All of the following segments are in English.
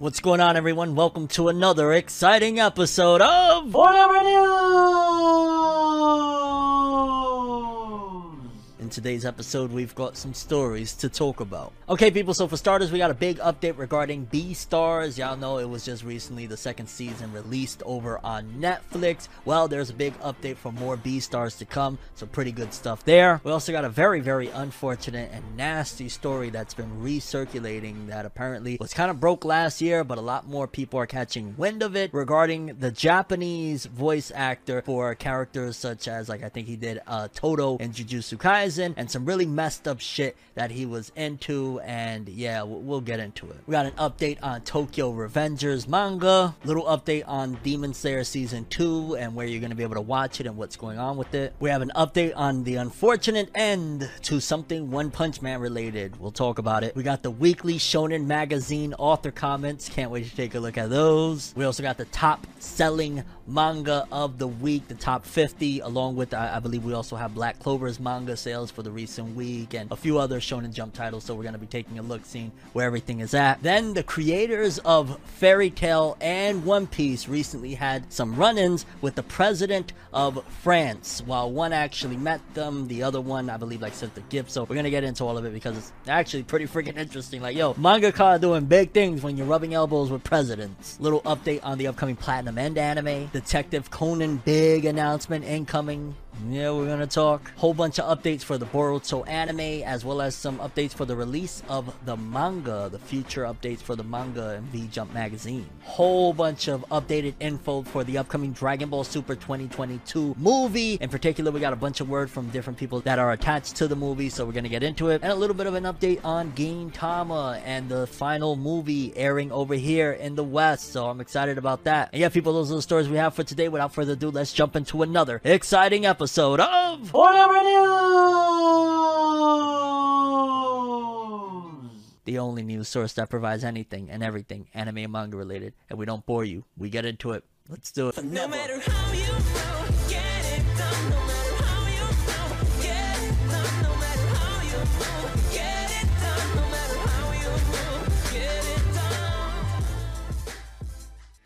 What's going on, everyone? Welcome to another exciting episode of Whatever News! In today's episode, we've got some stories to talk about. Okay, people, so for starters, we got a big update regarding Beastars. Y'all know it was just recently the second season released over on Netflix. Well, there's a big update for more Beastars to come, so pretty good stuff there. We also got a very, very unfortunate and nasty story that's been recirculating that apparently was kind of broke last year, but a lot more people are catching wind of it regarding the Japanese voice actor for characters such as, like, I think he did uh, Todo in Jujutsu Kaisen and some really messed up shit that he was into. And yeah, we'll, get into it. We got an update on Tokyo Revengers manga, little update on Demon Slayer season 2 and where you're going to be able to watch it and what's going on with it. We have an update on the unfortunate end to something One Punch Man related. We'll talk about it. We got the weekly Shonen Magazine author comments. Can't wait to take a look at those. We also got the top selling manga of the week, the top 50, along with, I, I believe we also have Black Clover's manga sales for the recent week and a few other Shonen Jump titles. So we're going to be taking a look, seeing where everything is at. Then the creators of Fairy Tail and One Piece recently had some run ins with the president of France. While one actually met them, the other one, I believe, like sent the gift. So we're going to get into all of it because it's actually pretty freaking interesting. Like, yo, manga mangaka doing big things when you're rubbing elbows with presidents. Little update on the upcoming Platinum End anime. Detective Conan big announcement incoming. Yeah, we're gonna talk. Whole bunch of updates for the Boruto anime, as well as some updates for the release of the manga, the future updates for the manga in V Jump magazine. Whole bunch of updated info for the upcoming Dragon Ball Super 2022 movie. In particular, we got a bunch of word from different people that are attached to the movie, so we're gonna get into it. And a little bit of an update on Gintama and the final movie airing over here in the West. So I'm excited about that. And yeah, people, those are the stories we have for today. Without further ado, let's jump into another exciting episode episode of Whatever News! The only news source that provides anything and everything anime and manga related, and we don't bore you. We get into it. Let's do it. No matter how you know,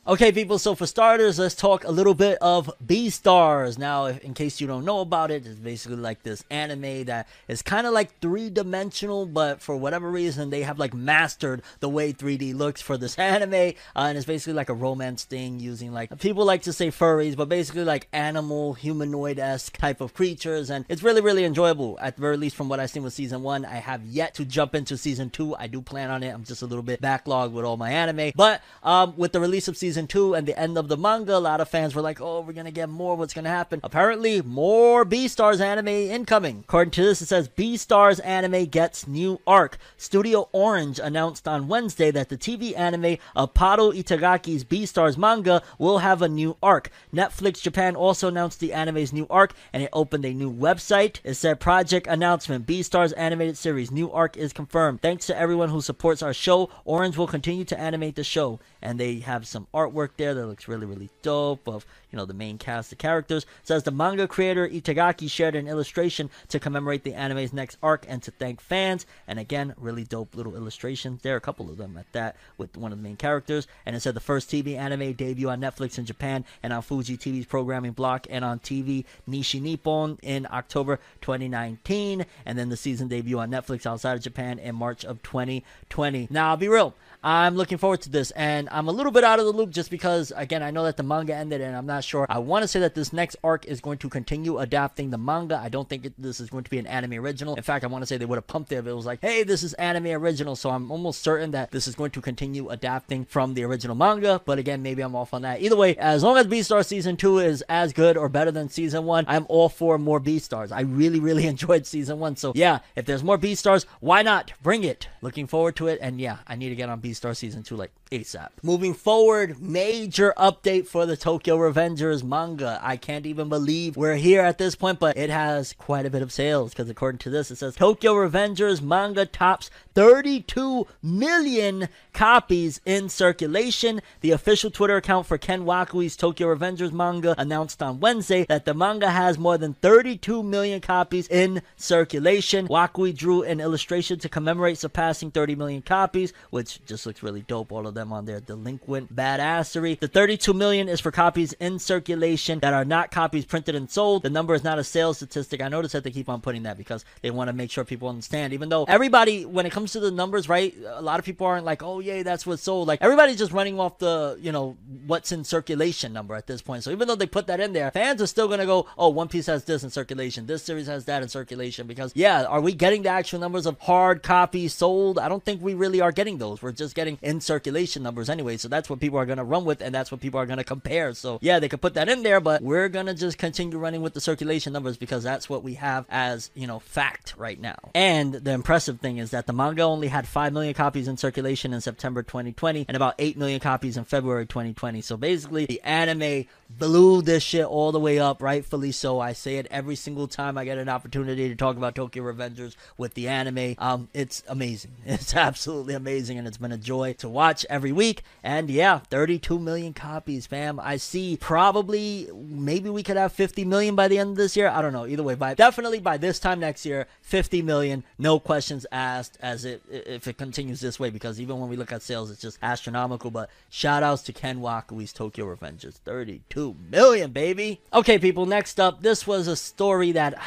Okay, people, so for starters, let's talk a little bit of Beastars. Now, in case you don't know about it, it's basically like this anime that is kind of like three dimensional, but for whatever reason, they have like mastered the way 3D looks for this anime. Uh, and it's basically like a romance thing using like people like to say furries, but basically like animal, humanoid esque type of creatures. And it's really, really enjoyable, at the very least, from what I've seen with season one. I have yet to jump into season two. I do plan on it. I'm just a little bit backlogged with all my anime. But um, with the release of season two and the end of the manga, a lot of fans were like, oh, we're to get more. What's to happen? Apparently, more Beastars anime incoming. According to this, it says Beastars anime gets new arc. Studio Orange announced on Wednesday that the TV anime of Paru Itagaki's Beastars manga will have a new arc. Netflix Japan also announced the anime's new arc and it opened a new website. It said project announcement Beastars animated series new arc is confirmed. Thanks to everyone who supports our show. Orange will continue to animate the show and they have some artwork there that looks really really dope of you know the main cast of characters. It says the manga creator Itagaki shared an illustration to commemorate the anime's next arc and to thank fans. And again, really dope little illustrations. There a couple of them at that with one of the main characters. And it said the first TV anime debut on Netflix in Japan and on Fuji TV's programming block and on TV Nishi Nippon in October 2019. And then the season debut on Netflix outside of Japan in March of 2020. Now, I'll be real. I'm looking forward to this, and I'm a little bit out of the loop just because, again, I know that the manga ended, and I'm not sure. I want to say that this next arc is going to continue adapting the manga. I don't think it, this is going to be an anime original. In fact, I want to say they would have pumped it if it was like, hey, this is anime original. So I'm almost certain that this is going to continue adapting from the original manga. But again, maybe I'm off on that. Either way, as long as Beastar season two is as good or better than season one, I'm all for more Beastars. I really, really enjoyed season one. So yeah, if there's more Beastars, why not bring it? Looking forward to it. And yeah, I need to get on Beastar season two like ASAP. Moving forward, major update for the Tokyo Revengers manga. I can't even believe we're here at this point, but it has quite a bit of sales because according to this, it says Tokyo Revengers manga tops 32 million copies in circulation. The official Twitter account for Ken Wakui's Tokyo Revengers manga announced on Wednesday that the manga has more than 32 million copies in circulation. Wakui drew an illustration to commemorate surpassing 30 million copies, which just looks really dope. All of them on their delinquent badassery. The 32 million is for copies in circulation that are not copies printed and sold. The number is not a sales statistic. I notice that they keep on putting that because they want to make sure people understand. Even though everybody, when it comes to the numbers, right, a lot of people aren't like, oh, yay, that's what's sold. Like, everybody's just running off the, you know, what's in circulation number at this point. So even though they put that in there, fans are still to go, oh, One Piece has this in circulation. This series has that in circulation. Because, yeah, are we getting the actual numbers of hard copies sold? I don't think we really are getting those. We're just getting in circulation numbers anyway. So that's what people are going to run with, and that's what people are going to compare. So, yeah, they could put that in there, but we're going to just continue running with the circulation numbers because that's what we have as, you know, fact right now. And the impressive thing is that the manga only had 5 million copies in circulation in September 2020 and about 8 million copies in February 2020. So basically, the anime blew this shit all the way up, rightfully so. I say it every single time I get an opportunity to talk about Tokyo Revengers with the anime. Um, it's amazing. It's absolutely amazing, and it's been a joy to watch every week. And yeah, 32 million copies, fam. I see probably maybe we could have 50 million by the end of this year. I don't know. Either way, by definitely by this time next year, 50 million, no questions asked. As it if it continues this way, because even when we look at sales, it's just astronomical. But shout outs to Ken Wakui's Tokyo Revengers, 32 million, baby. Okay, people. Next up, this was a story that.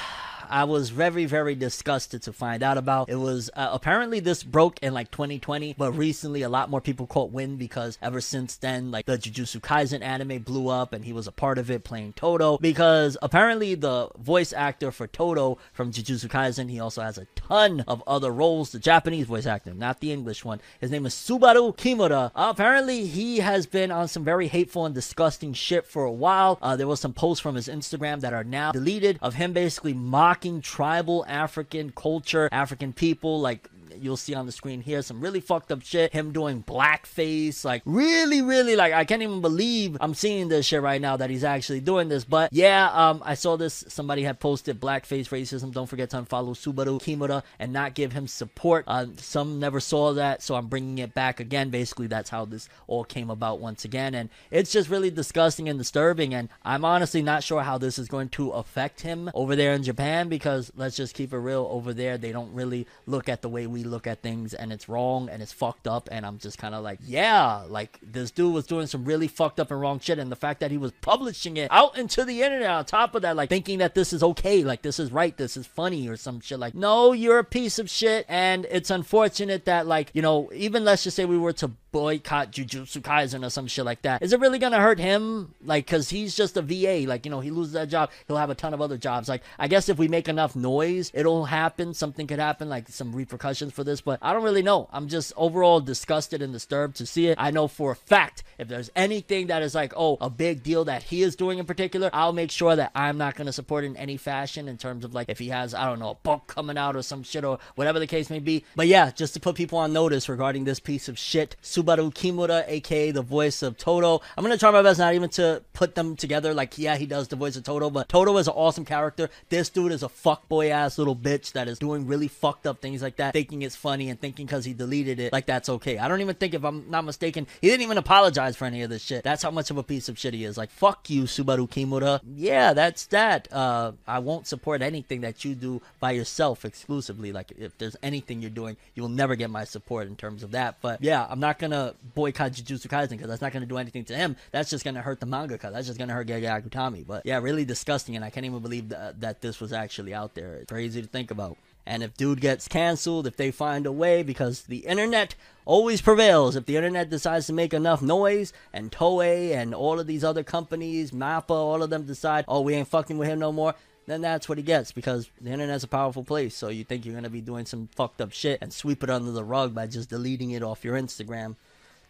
I was very, very disgusted to find out about. It was uh, apparently this broke in like 2020, but recently a lot more people caught wind because ever since then, like the Jujutsu Kaisen anime blew up and he was a part of it playing Todo. Because apparently the voice actor for Todo from Jujutsu Kaisen, he also has a ton of other roles. The Japanese voice actor, not the English one. His name is Subaru Kimura. Uh, apparently he has been on some very hateful and disgusting shit for a while. Uh, there was some posts from his Instagram that are now deleted of him basically mocking tribal African culture, African people, like you'll see on the screen here some really fucked up shit. Him doing blackface, like really, really, like I can't even believe I'm seeing this shit right now that he's actually doing this. But yeah, um, I saw this. Somebody had posted blackface racism. Don't forget to unfollow Subaru Kimura and not give him support. Uh, some never saw that, so I'm bringing it back again. Basically, that's how this all came about once again, and it's just really disgusting and disturbing. And I'm honestly not sure how this is going to affect him over there in Japan because let's just keep it real. Over there, they don't really look at the way we look at things and it's wrong and it's fucked up and I'm just kind of like, yeah, like this dude was doing some really fucked up and wrong shit and the fact that he was publishing it out into the internet on top of that, like thinking that this is okay, like this is right, this is funny or some shit like, no, you're a piece of shit and it's unfortunate that like, you know, even let's just say we were to boycott Jujutsu Kaisen or some shit like that. Is it really gonna hurt him? Like, cause he's just a VA. Like, you know, he loses that job, he'll have a ton of other jobs. Like, I guess if we make enough noise, it'll happen. Something could happen, like some repercussions for this. But I don't really know. I'm just overall disgusted and disturbed to see it. I know for a fact if there's anything that is like, oh, a big deal that he is doing in particular, I'll make sure that I'm not gonna support in any fashion in terms of like if he has, I don't know, a book coming out or some shit or whatever the case may be. But yeah, just to put people on notice regarding this piece of shit, Subaru Kimura, aka the voice of Todo. I'm gonna try my best not even to put them together. Like, yeah, he does the voice of Todo, but Todo is an awesome character. This dude is a fuckboy ass little bitch that is doing really fucked up things like that, thinking it's funny and thinking because he deleted it, like that's okay. I don't even think, if I'm not mistaken, he didn't even apologize for any of this shit. That's how much of a piece of shit he is. Like, fuck you, Subaru Kimura. Yeah, that's that. Uh, I won't support anything that you do by yourself exclusively. Like, if there's anything you're doing, you'll never get my support in terms of that. But yeah, I'm not gonna boycott Jujutsu Kaisen because that's not going to do anything to him. That's just going to hurt the mangaka. That's just going to hurt Gege Akutami. But yeah, really disgusting, and I can't even believe that, that this was actually out there. It's crazy to think about. And if dude gets canceled, if they find a way, because the internet always prevails. If the internet decides to make enough noise, and Toei and all of these other companies, Mappa, all of them decide, oh, we ain't fucking with him no more, then that's what he gets because the internet's a powerful place. So you think you're gonna be doing some fucked up shit and sweep it under the rug by just deleting it off your Instagram.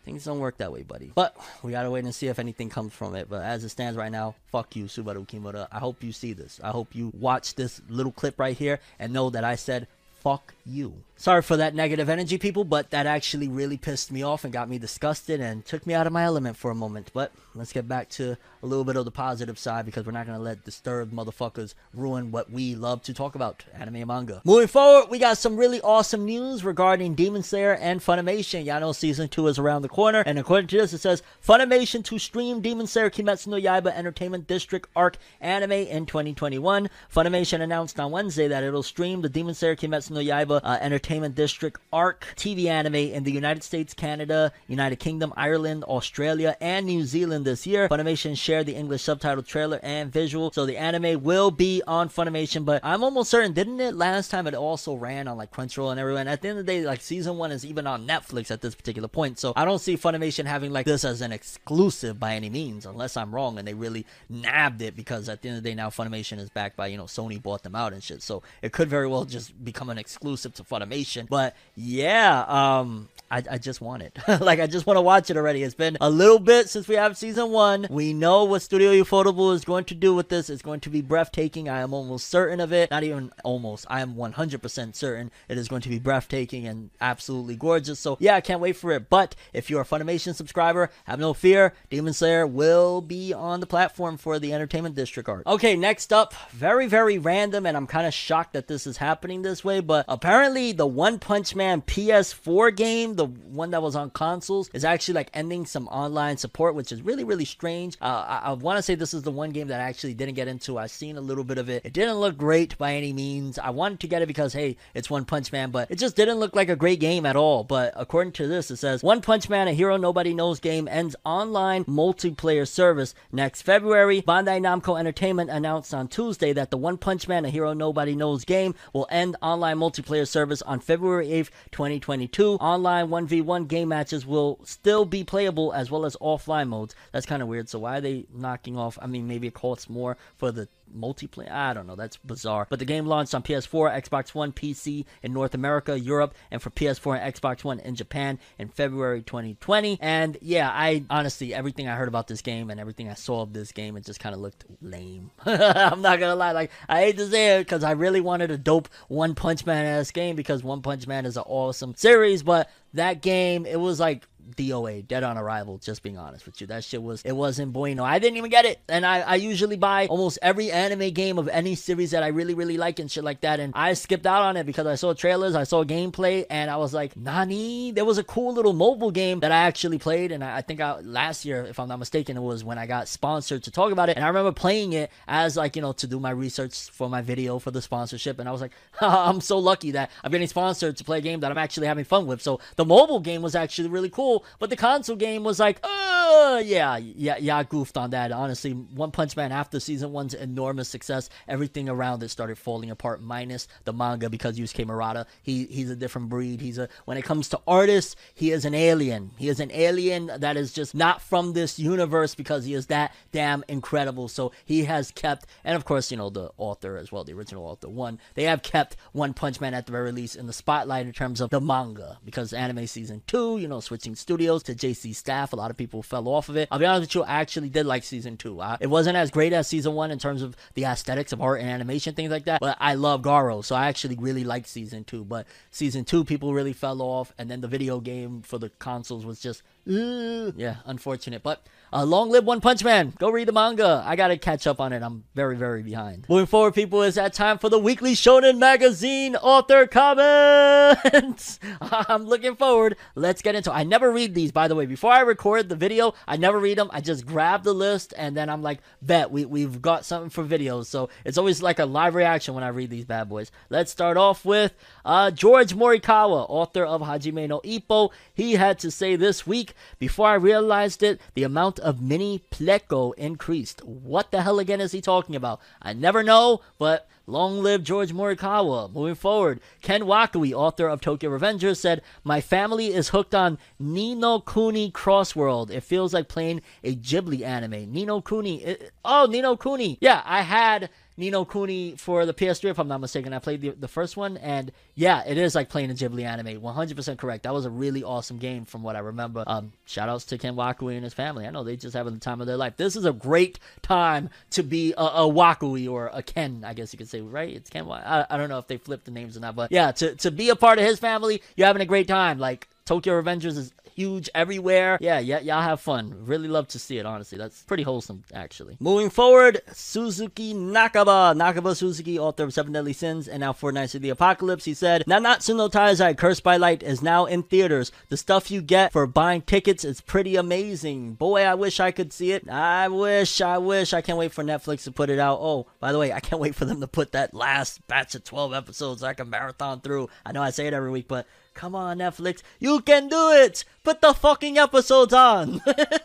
Things don't work that way, buddy. But we gotta wait and see if anything comes from it. But as it stands right now, fuck you, Subaru Kimura. I hope you see this. I hope you watch this little clip right here and know that I said fuck you. Sorry for that negative energy, people, but that actually really pissed me off and got me disgusted and took me out of my element for a moment. But let's get back to a little bit of the positive side because we're not going to let disturbed motherfuckers ruin what we love to talk about anime and manga. Moving forward, we got some really awesome news regarding Demon Slayer and Funimation. Y'all know season 2 is around the corner, and according to this, it says Funimation to stream Demon Slayer Kimetsu no Yaiba Entertainment District Arc anime in 2021. Funimation announced on Wednesday that it'll stream the Demon Slayer Kimetsu no Yaiba uh, Entertainment District Arc TV anime in the United States, Canada, United Kingdom, Ireland, Australia, and New Zealand this year. Funimation shared the English subtitle trailer and visual, so the anime will be on Funimation. But I'm almost certain, didn't it last time it also ran on like Crunchyroll and everyone? At the end of the day, like season one is even on Netflix at this particular point, so I don't see Funimation having like this as an exclusive by any means, unless I'm wrong and they really nabbed it because at the end of the day now Funimation is backed by you know Sony bought them out and shit, so it could very well just become an exclusive to Funimation. But yeah, um, I, I just want it. like I just want to watch it already. It's been a little bit since we have season one. We know what Studio Ufotable is going to do with this. It's going to be breathtaking. I am almost certain of it. Not even almost. I am 100% certain it is going to be breathtaking and absolutely gorgeous. So yeah, I can't wait for it. But if you're a Funimation subscriber, have no fear. Demon Slayer will be on the platform for the Entertainment District arc. Okay, next up, very very random, and I'm kind of shocked that this is happening this way. But apparently, the One Punch Man PS4 game, the one that was on consoles, is actually like ending some online support, which is really really strange. Uh, I, I want to say this is the one game that I actually didn't get into. I've seen a little bit of it. It didn't look great by any means. I wanted to get it because hey, it's One Punch Man, but it just didn't look like a great game at all. But according to this, it says One Punch Man, a hero nobody knows game, ends online multiplayer service next February. Bandai Namco Entertainment announced on Tuesday that the One Punch Man, a hero nobody knows game will end online multiplayer service on February 8th, 2022. Online 1v1 game matches will still be playable as well as offline modes. That's kind of weird. So why are they knocking off? I mean, maybe it costs more for the multiplayer. I don't know. That's bizarre. But the game launched on PS4, Xbox One, PC in North America, Europe, and for PS4 and Xbox One in Japan in February 2020. And yeah, I honestly, everything I heard about this game and everything I saw of this game, it just kind of looked lame. I'm not gonna lie. Like, I hate to say it because I really wanted a dope One Punch Man ass game because One Punch Man is an awesome series, but that game, it was like DOA, Dead on Arrival, just being honest with you. That shit was, it wasn't bueno. I didn't even get it. And I, I usually buy almost every anime game of any series that I really, really like and shit like that. And I skipped out on it because I saw trailers, I saw gameplay, and I was like, Nani? There was a cool little mobile game that I actually played. And I, I think I, last year, if I'm not mistaken, it was when I got sponsored to talk about it. And I remember playing it as like, you know, to do my research for my video for the sponsorship. And I was like, I'm so lucky that I'm getting sponsored to play a game that I'm actually having fun with. So the mobile game was actually really cool, but the console game was like, oh yeah, yeah, yeah, I goofed on that. Honestly, One Punch Man after season one's enormous success, everything around it started falling apart, minus the manga because Yusuke Murata, he he's a different breed. He's a when it comes to artists, he is an alien. He is an alien that is just not from this universe because he is that damn incredible. So he has kept, and of course, you know the author as well, the original author one. They have kept One Punch Man at the very least in the spotlight in terms of the manga because anime season two, you know, switching studios to JC Staff. A lot of people fell off of it. I'll be honest with you, I actually did like season two. It wasn't as great as season one in terms of the aesthetics of art and animation, things like that. But I love Garo, so I actually really liked season two. But season two, people really fell off, and then the video game for the consoles was just, yeah, unfortunate. But uh, long live One Punch Man. Go read the manga. I gotta catch up on it. I'm very, very behind. Moving forward, people, it's that time for the weekly Shonen Magazine author comments. I'm looking forward. Let's get into. it. I never read these, by the way. Before I record the video, I never read them. I just grab the list and then I'm like, bet we we've got something for videos. So it's always like a live reaction when I read these bad boys. Let's start off with uh, George Morikawa, author of Hajime no Ippo. He had to say this week, before I realized it, the amount of mini pleco increased. What the hell again is he talking about? I never know, but long live George Morikawa. Moving forward, Ken Wakui, author of Tokyo Revengers, said, My family is hooked on Nino Kuni Crossworld. It feels like playing a Ghibli anime. Nino Kuni. it- oh, Nino Kuni. Yeah, I had Nino Kuni for the PS3, if I'm not mistaken. I played the, the first one, and yeah, it is like playing a Ghibli anime. 100% correct. That was a really awesome game from what I remember. Um, shout outs to Ken Wakui and his family. I know they just having the time of their life. This is a great time to be a, a Wakui or a Ken, I guess you could say, right? It's Ken. I, I don't know if they flipped the names or not, but yeah, to, to be a part of his family, you're having a great time. Like, Tokyo Revengers is huge everywhere. Yeah, yeah, y'all have fun. Really love to see it, honestly. That's pretty wholesome, actually. Moving forward, Suzuki Nakaba. Nakaba Suzuki, author of Seven Deadly Sins and now Four Knights of the Apocalypse. He said, Nanatsu no Taizai, Cursed by Light, is now in theaters. The stuff you get for buying tickets is pretty amazing. Boy, I wish I could see it. I wish, I wish. I can't wait for Netflix to put it out. Oh, by the way, I can't wait for them to put that last batch of 12 episodes so I can marathon through. I know I say it every week, but Come on, Netflix. You can do it! Put the fucking episodes on!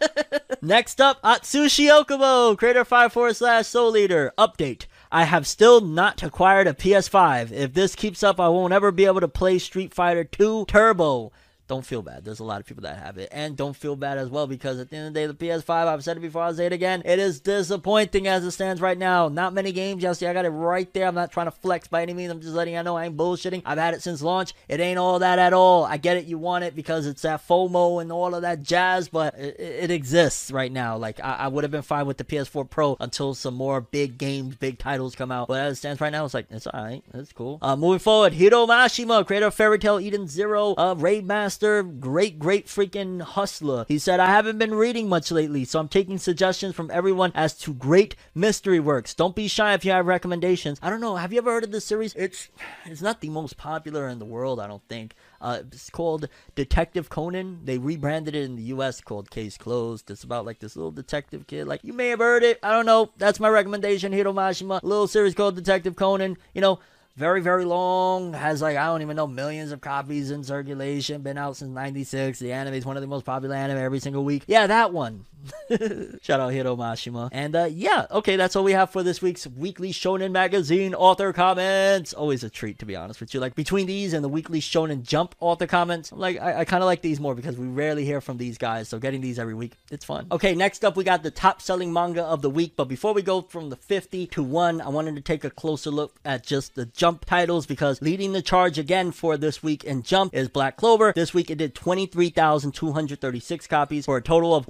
Next up, Atsushi Okubo, creator 5 forward slash Soul Eater. Update. I have still not acquired a PS5. If this keeps up, I won't ever be able to play Street Fighter 2 Turbo. Don't feel bad. There's a lot of people that have it. And don't feel bad as well because at the end of the day, the PS5, I've said it before, I'll say it again, it is disappointing as it stands right now. Not many games. Y'all see, I got it right there. I'm not trying to flex by any means. I'm just letting you know I ain't bullshitting. I've had it since launch. It ain't all that at all. I get it. You want it because it's that FOMO and all of that jazz, but it, it exists right now. Like, I, I would have been fine with the PS4 Pro until some more big games, big titles come out. But as it stands right now, it's like, it's alright. It's cool. Uh, moving forward, Hiro Mashima, creator of Fairy Tail Eden Zero, uh, Rave Master, great, great freaking hustler. He said, I haven't been reading much lately, so I'm taking suggestions from everyone as to great mystery works. Don't be shy if you have recommendations. I don't know. Have you ever heard of this series? It's it's not the most popular in the world, I don't think. Uh, it's called Detective Conan. They rebranded it in the U.S. called Case Closed. It's about like this little detective kid. Like you may have heard it. I don't know. That's my recommendation. Hiro Mashima. Little series called Detective Conan. You know, very very long has like i don't even know millions of copies in circulation been out since 96 the anime is one of the most popular anime every single week. Yeah that one shout out hiro mashima. And uh yeah okay that's all we have for this week's weekly shonen magazine author comments. Always a treat to be honest with you. Like between these and the weekly shonen jump author comments like i, I kind of like these more because we rarely hear from these guys so getting these every week it's fun. Okay next up we got the top selling manga of the week but before we go from the 50 to 1 i wanted to take a closer look at just the jump titles because leading the charge again for this week in Jump is Black Clover. This week it did 23,236 copies for a total of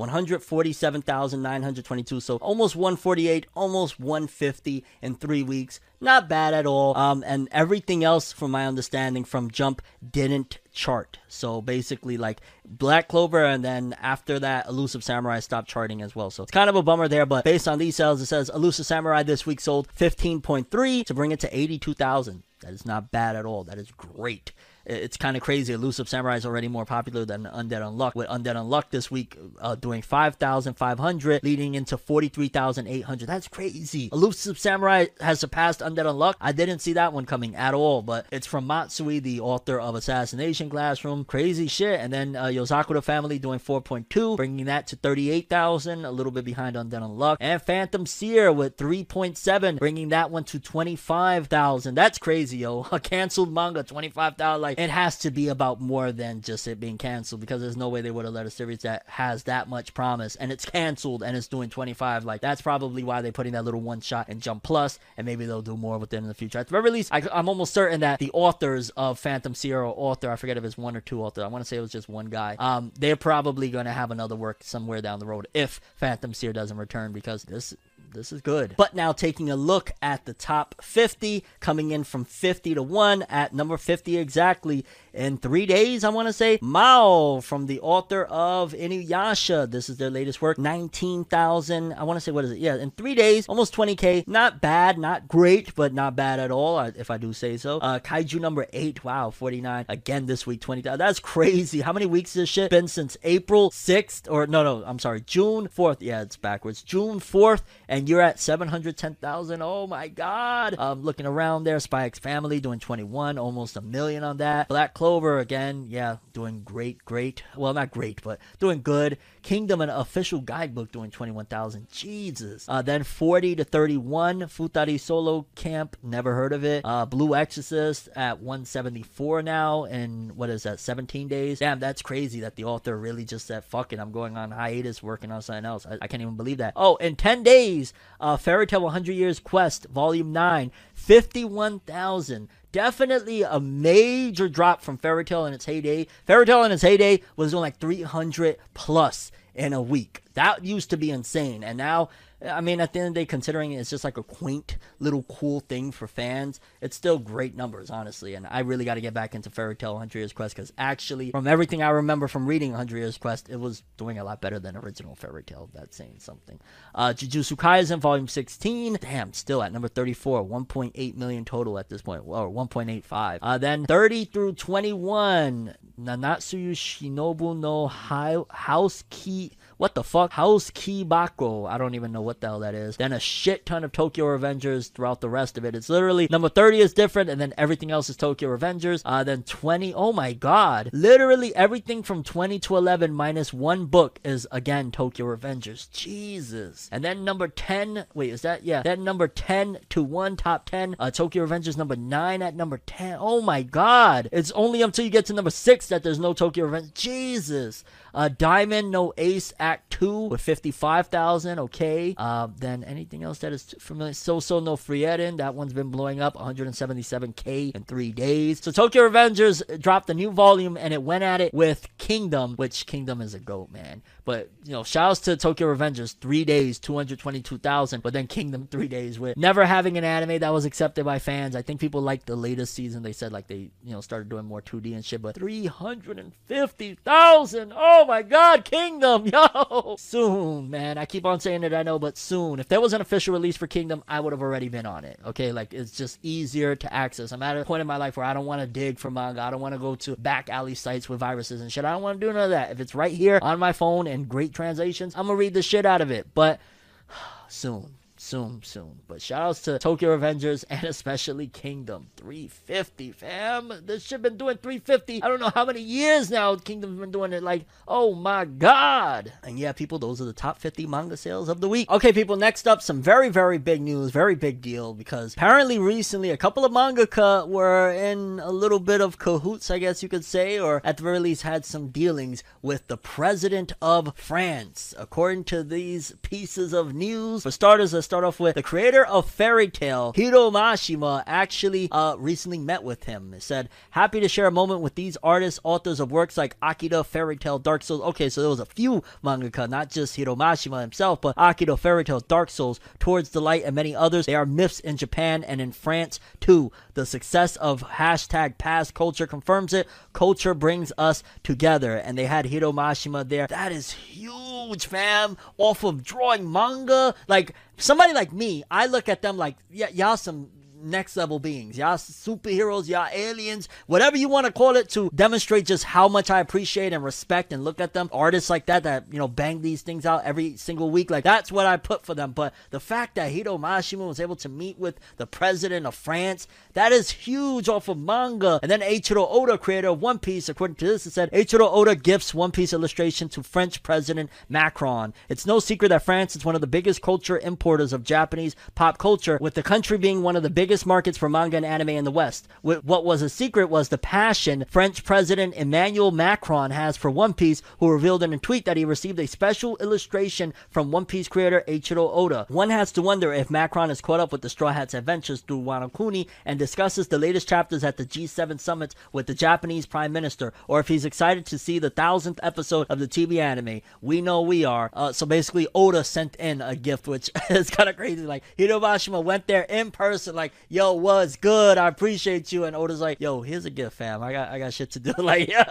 147,922. So almost 148, almost 150 in three weeks. Not bad at all. Um, and everything else, from my understanding, from Jump didn't chart. So basically, like Black Clover, and then after that, Elusive Samurai stopped charting as well. So it's kind of a bummer there. But based on these sales, it says Elusive Samurai this week sold 15.3 to bring it to 82,000. That is not bad at all. That is great. It's kind of crazy. Elusive Samurai is already more popular than Undead Unluck. With Undead Unluck this week uh, doing 5,500, leading into 43,800. That's crazy. Elusive Samurai has surpassed Undead Unluck. I didn't see that one coming at all, but it's from Matsui, the author of Assassination Classroom. Crazy shit. And then uh, Yozakura Family doing 4.2, bringing that to 38,000, a little bit behind Undead Unluck. And Phantom Seer with 3.7, bringing that one to 25,000. That's crazy, yo. A canceled manga, 25,000. Like, it has to be about more than just it being canceled because there's no way they would have let a series that has that much promise and it's canceled and it's doing 25. Like, that's probably why they're putting that little one shot in Jump Plus, and maybe they'll do more with it in the future. At the very least, I, I'm almost certain that the authors of Phantom Seer or author, I forget if it's one or two authors, I want to say it was just one guy, um, they're probably going to have another work somewhere down the road if Phantom Seer doesn't return because this this is good. But now taking a look at the top 50, coming in from 50 to 1 at number 50 exactly in three days, I want to say. Mao from the author of Inuyasha. This is their latest work. 19,000. I want to say, what is it? Yeah, in three days, almost 20k. Not bad, not great, but not bad at all, uh, if I do say so. Uh, Kaiju number 8. Wow, 49. Again this week, 20,000. That's crazy. How many weeks has this shit been since April 6th? Or no, no, I'm sorry, June 4th. Yeah, it's backwards. June 4th, and you're at 710,000. Oh my god. Um, looking around there, Spy Family doing 21, almost a million on that. Black Clover again, yeah, doing great, great. Well, not great, but doing good. Kingdom, an official guidebook, doing 21,000. Jesus. Uh, then 40 to 31, Futari Solo Camp, never heard of it. Uh, Blue Exorcist at 174 now, and what is that, 17 days? Damn, that's crazy that the author really just said, fuck it, I'm going on hiatus working on something else. I, I can't even believe that. Oh, in 10 days, Uh, Fairy Tail 100 Years Quest, Volume 9, 51,000. Definitely a major drop from Fairy Tail in its heyday. Fairy Tail in its heyday was doing like 300 plus in a week. That used to be insane. And now, I mean, at the end of the day, considering it's just like a quaint little cool thing for fans, it's still great numbers, honestly. And I really got to get back into Fairy Tail 100 Years Quest because actually, from everything I remember from reading 100 Years Quest, it was doing a lot better than original Fairy Tail. That's saying something. Uh, Jujutsu Kaisen Volume 16, damn, still at number 34, 1.8 million total at this point, or 1.85. Uh, then 30 through 21, Nanatsu Shinobu no House Key. What the fuck? House Key Bako. I don't even know what the hell that is. Then a shit ton of Tokyo Revengers throughout the rest of it. It's literally number 30 is different, and then everything else is Tokyo Revengers. Uh, then 20. Oh my god. Literally everything from 20 to 11 minus one book is again Tokyo Revengers. Jesus. And then number 10. Wait, is that? Yeah. Then number 10 to 1, top 10. Uh, Tokyo Revengers number 9 at number 10. Oh my god. It's only until you get to number 6 that there's no Tokyo Revengers. Jesus. Uh, Diamond No Ace Act 2 with 55,000. Okay. Uh, then anything else that is familiar? Sousou No Frieren. That one's been blowing up 177k in three days. So Tokyo Revengers dropped a new volume and it went at it with Kingdom, which Kingdom is a goat, man. But, you know, shouts to Tokyo Revengers. Three days, 222,000. But then Kingdom, three days with never having an anime that was accepted by fans. I think people liked the latest season. They said, like, they, you know, started doing more 2D and shit. But 350,000. Oh Oh my god, Kingdom, yo! Soon, man. I keep on saying it, I know, but soon. If there was an official release for Kingdom, I would have already been on it. Okay, like, it's just easier to access. I'm at a point in my life where I don't want to dig for manga. I don't want to go to back alley sites with viruses and shit. I don't want to do none of that. If it's right here on my phone and great translations, I'm gonna read the shit out of it. But soon. Soon, soon. But shout outs to Tokyo Avengers and especially Kingdom. 350, fam. This shit been doing 350. I don't know how many years now Kingdom's been doing it. Like, oh my god. And yeah, people, those are the top 50 manga sales of the week. Okay, people, next up, some very, very big news. Very big deal because apparently recently a couple of mangaka were in a little bit of cahoots, I guess you could say, or at the very least had some dealings with the president of France. According to these pieces of news, for starters, let's start off with the creator of Fairy Tail, Hiro Mashima, actually uh, recently met with him. It said, Happy to share a moment with these artists, authors of works like Akira, Fairy Tail, Dark Souls. Okay, so there was a few mangaka, not just Hiro Mashima himself, but Akira, Fairy Tail, Dark Souls, Towards the Light, and many others. They are myths in Japan and in France too. The success of hashtag past culture confirms it. Culture brings us together. And they had Hiro Mashima there. That is huge, fam. Off of drawing manga. Like, somebody like me, I look at them like, yeah, y'all some next level beings. Y'all superheroes, y'all aliens, whatever you want to call it to demonstrate just how much I appreciate and respect and look at them. Artists like that that, you know, bang these things out every single week. Like that's what I put for them. But the fact that Hiro Mashima was able to meet with the president of France, that is huge off of manga. And then Eiichiro Oda, creator of One Piece, according to this, it said Eiichiro Oda gifts One Piece illustration to French President Macron. It's no secret that France is one of the biggest culture importers of Japanese pop culture, with the country being one of the biggest markets for manga and anime in the West. What was a secret was the passion French President Emmanuel Macron has for One Piece, who revealed in a tweet that he received a special illustration from One Piece creator Eiichiro Oda. One has to wonder if Macron is caught up with the Straw Hats' adventures through Wano Kuni and discusses the latest chapters at the G7 summit with the Japanese Prime Minister, or if he's excited to see the thousandth episode of the TV anime. We know we are. Uh, so basically, Oda sent in a gift, which is kind of crazy. Like Hiro Mashima went there in person, like, "Yo, what's good? I appreciate you." And Oda's like, "Yo, here's a gift, fam. I got, I got shit to do." Like, yeah.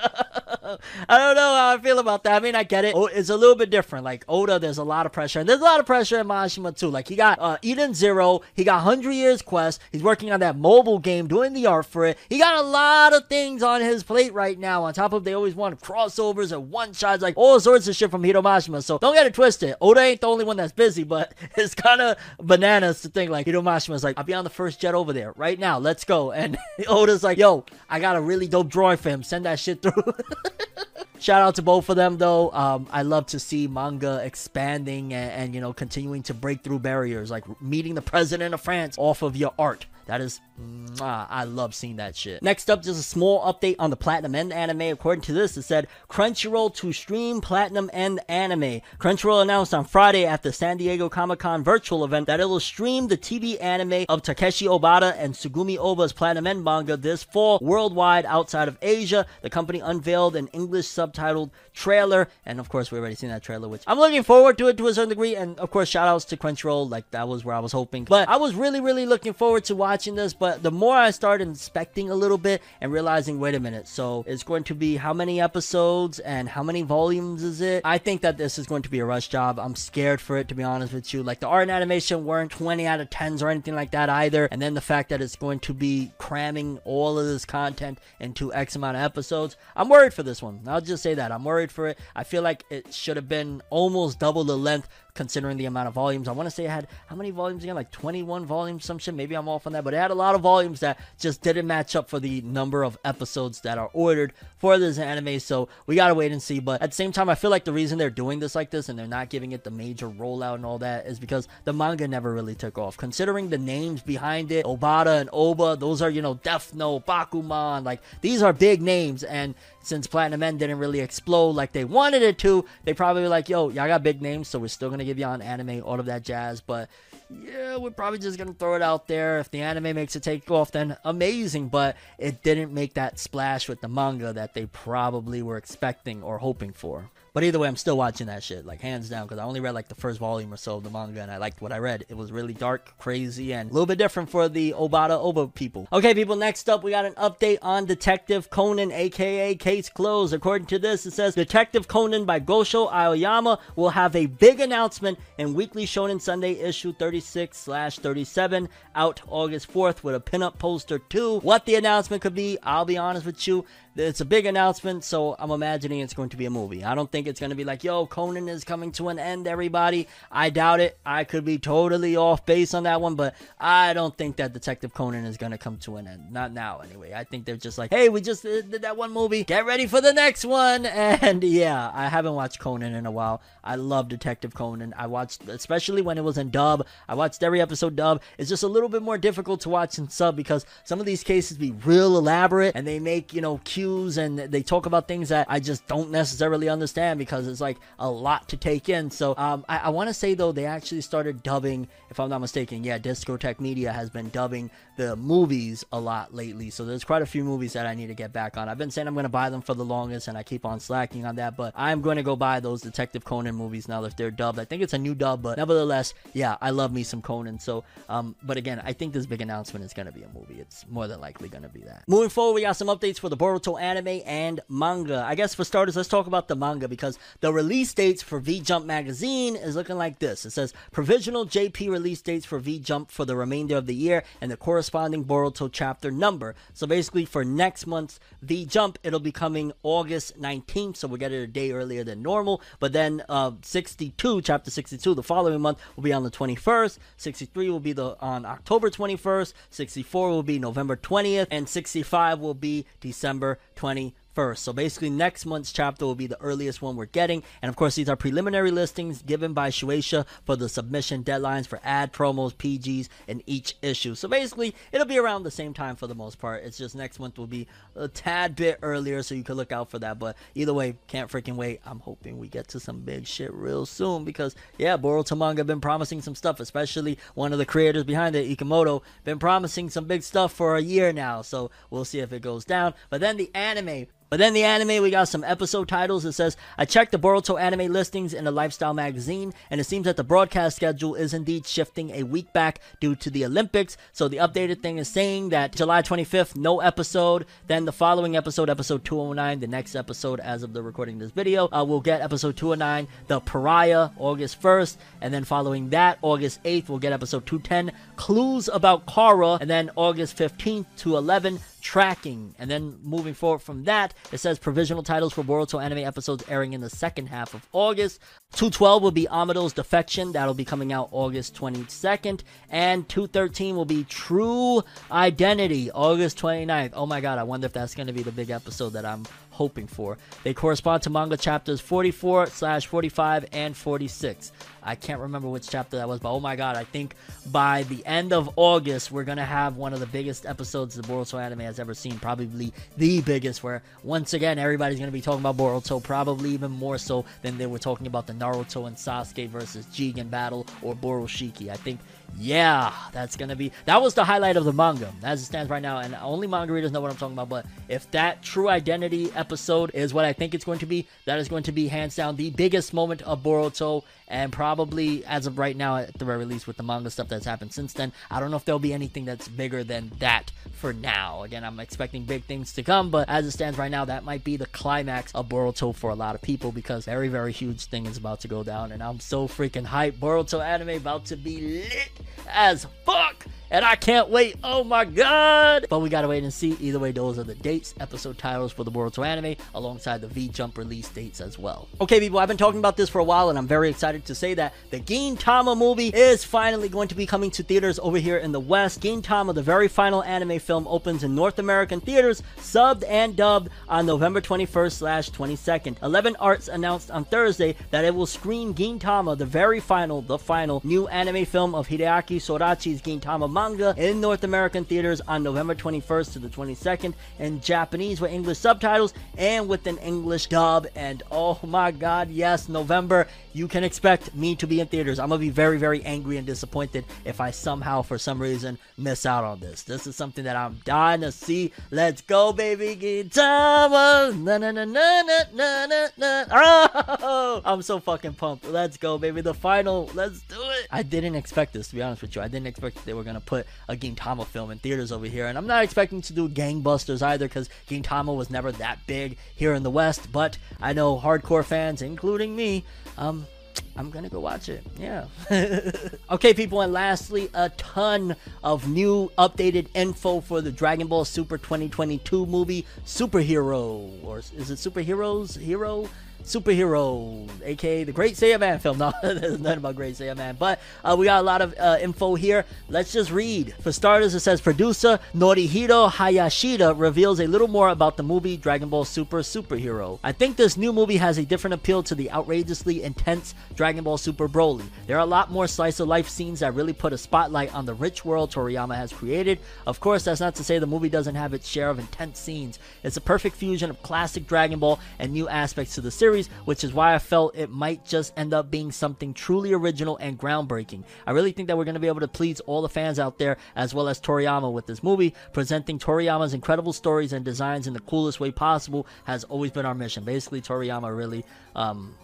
I don't know how I feel about that. I mean, I get it. It's a little bit different. Like Oda, there's a lot of pressure, and there's a lot of pressure in Mashima too. Like he got uh, Eden Zero, he got Hundred Years Quest. He's working on that mobile game, doing the art for it. He got a lot of things on his plate right now. On top of they always want crossovers and one shots, like all sorts of shit from Hiro Mashima. So don't get it twisted. Oda ain't the only one that's busy, but it's kind of bananas to think like Hiro Mashima's like, I'll be on the first jet over there right now. Let's go. And Oda's like, Yo, I got a really dope drawing for him. Send that shit through. Shout out to both of them though. Um, I love to see manga expanding and, and you know continuing to break through barriers, like meeting the president of France off of your art. That is Mwah, I love seeing that shit. Next up, just a small update on the Platinum End anime. According to this, it said Crunchyroll to stream Platinum End anime. Crunchyroll announced on Friday at the San Diego Comic Con virtual event that it will stream the TV anime of Takeshi Obata and Tsugumi Oba's Platinum End manga this fall worldwide outside of Asia. The company unveiled an English subtitled trailer, and of course, we already seen that trailer, which I'm looking forward to it to a certain degree. And of course, shout outs to Crunchyroll, like that was where I was hoping. But I was really, really looking forward to watching this. But the more I started inspecting a little bit and realizing, wait a minute, so it's going to be how many episodes and how many volumes is it? I think that this is going to be a rush job. I'm scared for it, to be honest with you. Like the art and animation weren't 20 out of 10s or anything like that either. And then the fact that it's going to be cramming all of this content into X amount of episodes, I'm worried for this one. I'll just say that. I'm worried for it. I feel like it should have been almost double the length considering the amount of volumes. I want to say it had how many volumes again? Like 21 volumes, some shit. Maybe I'm off on that, but it had a lot of volumes that just didn't match up for the number of episodes that are ordered for this anime. So we gotta wait and see. But at the same time, I feel like the reason they're doing this like this and they're not giving it the major rollout and all that is because the manga never really took off. Considering the names behind it, Obata and Oba, those are you know Death Note, Bakuman, like these are big names and since Platinum End didn't really explode like they wanted it to, they probably like, yo, y'all got big names, so we're still gonna give anime, all of that jazz. But yeah, we're probably just gonna throw it out there. If the anime makes it take off, then amazing. But it didn't make that splash with the manga that they probably were expecting or hoping for. But either way, I'm still watching that shit, like hands down, because I only read like the first volume or so of the manga, and I liked what I read. It was really dark, crazy, and a little bit different for the Obata Oba people. Okay, people, next up, we got an update on Detective Conan, aka Case Closed. According to this, it says Detective Conan by Gosho Aoyama will have a big announcement in Weekly Shonen Sunday issue 36 slash 37 out August 4th with a pinup poster too. What the announcement could be, I'll be honest with you. It's a big announcement, so I'm imagining it's going to be a movie. I don't think it's going to be like, yo, Conan is coming to an end, everybody. I doubt it. I could be totally off base on that one, but I don't think that Detective Conan is going to come to an end. Not now, anyway. I think they're just like, hey, we just uh, did that one movie. Get ready for the next one. And yeah, I haven't watched Conan in a while. I love Detective Conan. I watched, especially when it was in dub. I watched every episode dub. It's just a little bit more difficult to watch in sub because some of these cases be real elaborate and they make, you know, and they talk about things that I just don't necessarily understand because it's like a lot to take in. So um, I, I want to say though they actually started dubbing, if I'm not mistaken, yeah, Discotek Media has been dubbing the movies a lot lately. So there's quite a few movies that I need to get back on. I've been saying I'm going to buy them for the longest and I keep on slacking on that, but I'm going to go buy those Detective Conan movies now if they're dubbed. I think it's a new dub, but nevertheless, yeah, I love me some Conan. So, um, but again, I think this big announcement is going to be a movie. It's more than likely going to be that. Moving forward, we got some updates for the Boruto anime and manga. I guess for starters, let's talk about the manga because the release dates for V Jump magazine is looking like this. It says provisional JP release dates for V Jump for the remainder of the year and the corresponding Boruto chapter number. So basically, for next month's V Jump, it'll be coming August 19th, so we'll get it a day earlier than normal. But then uh, 62, chapter 62, the following month will be on the 21st. 63 will be the on October 21st. 64 will be November 20th, and 65 will be December 20 21st. So basically, next month's chapter will be the earliest one we're getting. And of course, these are preliminary listings given by Shueisha for the submission deadlines for ad promos, PGs, in each issue. So basically, it'll be around the same time for the most part. It's just next month will be a tad bit earlier, so you can look out for that. But either way, can't freaking wait. I'm hoping we get to some big shit real soon because, yeah, Boruto manga been promising some stuff, especially one of the creators behind it, Ikemoto, been promising some big stuff for a year now. So we'll see if it goes down. But then the anime but then the anime, we got some episode titles. It says, I checked the Boruto anime listings in the Lifestyle magazine, and it seems that the broadcast schedule is indeed shifting a week back due to the Olympics. So the updated thing is saying that July 25th, no episode. Then the following episode, episode 209, the next episode as of the recording of this video, uh, we'll get episode 209, The Pariah, August 1st. And then following that, August 8th, we'll get episode 210, Clues About Kara. And then August 15th to 11, tracking. And then moving forward from that, it says provisional titles for Boruto anime episodes airing in the second half of August. 212 will be Amado's Defection. That'll be coming out August 22nd. And 213 will be True Identity, August 29th. Oh my god, I wonder if that's going to be the big episode that I'm hoping for. They correspond to manga chapters 44 slash 45 and 46. I can't remember which chapter that was, but oh my god, I think by the end of August, we're gonna have one of the biggest episodes the Boruto anime has ever seen. Probably the biggest, where once again, everybody's gonna be talking about Boruto, probably even more so than they were talking about the Naruto and Sasuke versus Jigen battle or Boroshiki. I think yeah, that's gonna be that was the highlight of the manga as it stands right now, and only manga readers know what I'm talking about. But if that true identity episode is what I think it's going to be, that is going to be hands down the biggest moment of Boruto, and probably as of right now, at the very least, with the manga stuff that's happened since then, I don't know if there'll be anything that's bigger than that for now. Again, I'm expecting big things to come, but as it stands right now, that might be the climax of Boruto for a lot of people because very, very huge thing is about to go down, and I'm so freaking hyped. Boruto anime about to be lit as fuck. And I can't wait. Oh my god. But we gotta wait and see. Either way, those are the dates, episode titles for the Boruto anime, alongside the V Jump release dates as well. Okay, people, I've been talking about this for a while, and I'm very excited to say that the Gintama movie is finally going to be coming to theaters over here in the West. Gintama, the very final anime film, opens in North American theaters, subbed and dubbed on November 21st slash 22nd. 11 Arts announced on Thursday that it will screen Gintama, the very final, the final new anime film of Hideaki Sorachi's Gintama manga in North American theaters on November 21st to the 22nd in Japanese with English subtitles and with an English dub. And oh my god, yes, November, you can expect me to be in theaters. I'm gonna be very, very angry and disappointed if I somehow, for some reason, miss out on this. This is something that I'm dying to see. Let's go, baby, Gintama! Na na na na na na na. Oh, I'm so fucking pumped. Let's go, baby. The final. Let's do it. I didn't expect this, to be honest with you. I didn't expect they were gonna put a Gintama film in theaters over here, and I'm not expecting to do gangbusters either, because Gintama was never that big here in the West. But I know hardcore fans, including me, um, I'm gonna go watch it. Yeah. okay, people, and lastly, a ton of new updated info for the Dragon Ball Super 2022 movie, Superhero, or is it Superheroes? Hero? Superhero, aka the Great Saiyaman film. No, there's nothing about Great Saiyaman, but uh, we got a lot of uh, info here. Let's just read. For starters, it says producer Norihiro Hayashida reveals a little more about the movie Dragon Ball Super Superhero. I think this new movie has a different appeal to the outrageously intense Dragon Ball Super Broly. There are a lot more slice of life scenes that really put a spotlight on the rich world Toriyama has created. Of course, that's not to say the movie doesn't have its share of intense scenes. It's a perfect fusion of classic Dragon Ball and new aspects to the series, which is why I felt it might just end up being something truly original and groundbreaking. I really think that we're going to be able to please all the fans out there as well as Toriyama with this movie. Presenting Toriyama's incredible stories and designs in the coolest way possible has always been our mission. Basically, Toriyama really um,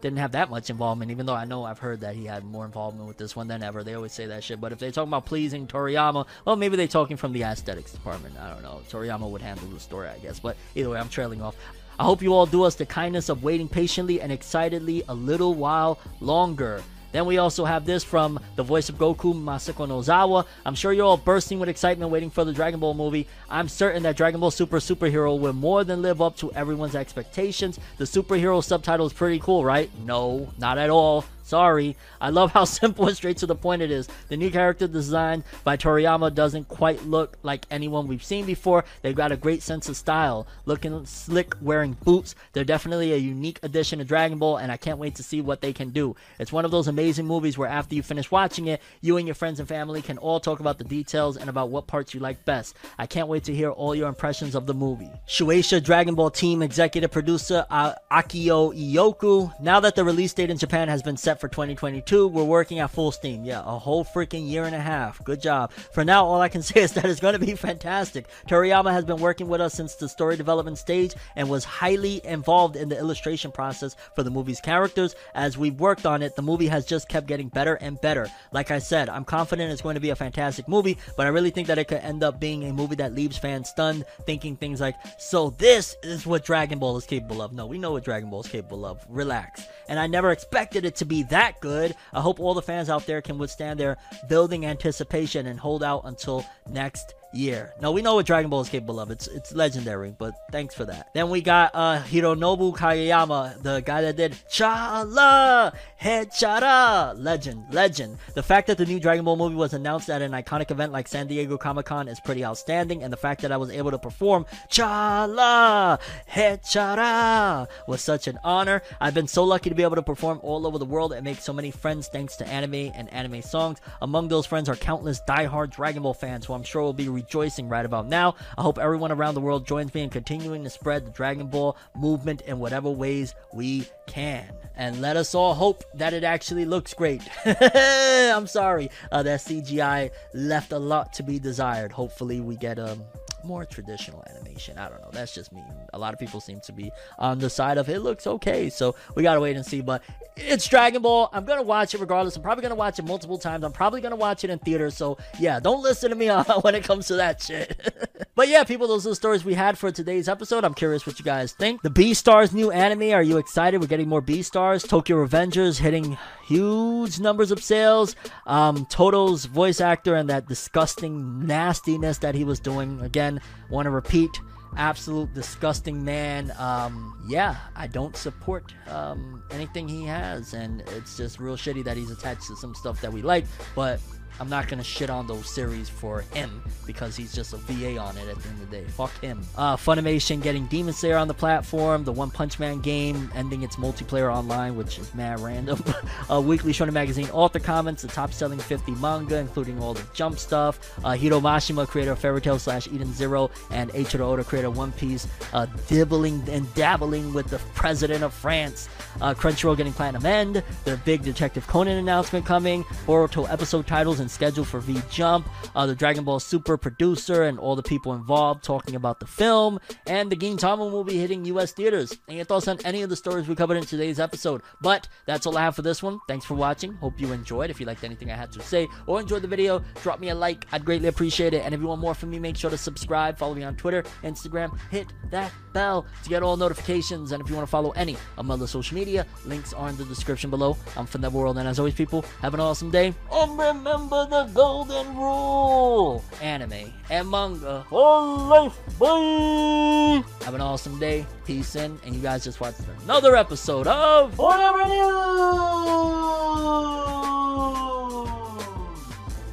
didn't have that much involvement, even though I know I've heard that he had more involvement with this one than ever. They always say that shit. But if they're talking about pleasing Toriyama, well, maybe they're talking from the aesthetics department. I don't know. Toriyama would handle the story, I guess. But either way, I'm trailing off. I hope you all do us the kindness of waiting patiently and excitedly a little while longer. Then we also have this from the voice of Goku, Masako Nozawa. I'm sure you're all bursting with excitement waiting for the Dragon Ball movie. I'm certain that Dragon Ball Super Superhero will more than live up to everyone's expectations. The superhero subtitle is pretty cool, right? No, not at all. Sorry. I love how simple and straight to the point it is. The new character design by Toriyama doesn't quite look like anyone we've seen before. They've got a great sense of style. Looking slick, wearing boots. They're definitely a unique addition to Dragon Ball, and I can't wait to see what they can do. It's one of those amazing movies where after you finish watching it, you and your friends and family can all talk about the details and about what parts you like best. I can't wait to hear all your impressions of the movie. Shueisha Dragon Ball team executive producer uh, Akio Iyoku. Now that the release date in Japan has been set for 2022, we're working at full steam. Yeah, a whole freaking year and a half. Good job. For now, all I can say is that it's going to be fantastic. Toriyama has been working with us since the story development stage and was highly involved in the illustration process for the movie's characters. As we've worked on it, the movie has just kept getting better and better. Like I said, I'm confident it's going to be a fantastic movie, but I really think that it could end up being a movie that leaves fans stunned, thinking things like, so this is what Dragon Ball is capable of. No, we know what Dragon Ball is capable of. Relax. And I never expected it to be that good. I hope all the fans out there can withstand their building anticipation and hold out until next year. No, we know what Dragon Ball is capable of. It's it's legendary, but thanks for that. Then we got uh Hironobu Kageyama, the guy that did Cha-La Head-Cha-La. Legend, legend. The fact that the new Dragon Ball movie was announced at an iconic event like San Diego Comic Con is pretty outstanding, and the fact that I was able to perform Cha-La Head-Cha-La was such an honor. I've been so lucky to be able to perform all over the world and make so many friends thanks to anime and anime songs. Among those friends are countless die-hard Dragon Ball fans who I'm sure will be rejoicing right about now. I hope everyone around the world joins me in continuing to spread the Dragon Ball movement in whatever ways we can. And let us all hope that it actually looks great. I'm sorry, uh, that CGI left a lot to be desired. Hopefully, we get um more traditional animation. I don't know. That's just me. A lot of people seem to be on the side of it looks okay. So we gotta wait and see. But it's Dragon Ball. I'm gonna watch it regardless. I'm probably gonna watch it multiple times. I'm probably gonna watch it in theaters. So yeah, don't listen to me when it comes to that shit. but yeah, people, those are the stories we had for today's episode. I'm curious what you guys think. The Beastars new anime. Are you excited? We're getting more Beastars. Tokyo Revengers hitting huge numbers of sales. Um, Todo's voice actor and that disgusting nastiness that he was doing. Again, want to repeat absolute disgusting man. Um, yeah, I don't support um, anything he has, and it's just real shitty that he's attached to some stuff that we like. But I'm not gonna shit on those series for him because he's just a VA on it at the end of the day. Fuck him. Uh, Funimation getting Demon Slayer on the platform. The One Punch Man game ending its multiplayer online, which is mad random. uh, Weekly Shonen Magazine author comments. The top selling 50 manga, including all the Jump stuff. Uh, Hiro Mashima, creator of Fairy Tail slash Eden Zero, and Eiichiro Oda, creator of One Piece, uh, dibbling and dabbling with the president of France. Uh, Crunchyroll getting Platinum End. Their big Detective Conan announcement coming. Boruto episode titles and schedule for V Jump. Uh, the Dragon Ball Super producer and all the people involved talking about the film. And the Gintama will be hitting U.S. theaters. And thoughts on any of the stories we covered in today's episode. But that's all I have for this one. Thanks for watching. Hope you enjoyed. If you liked anything I had to say or enjoyed the video, drop me a like. I'd greatly appreciate it. And if you want more from me, make sure to subscribe. Follow me on Twitter, Instagram. Hit that bell to get all notifications. And if you want to follow any of my other social media, links are in the description below. I'm from that World, and as always, people, have an awesome day. And remember remember the golden rule. Anime and manga for life, boy. Have an awesome day. Peace in, and you guys just watched another episode of Whatever News.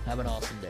Have an awesome day.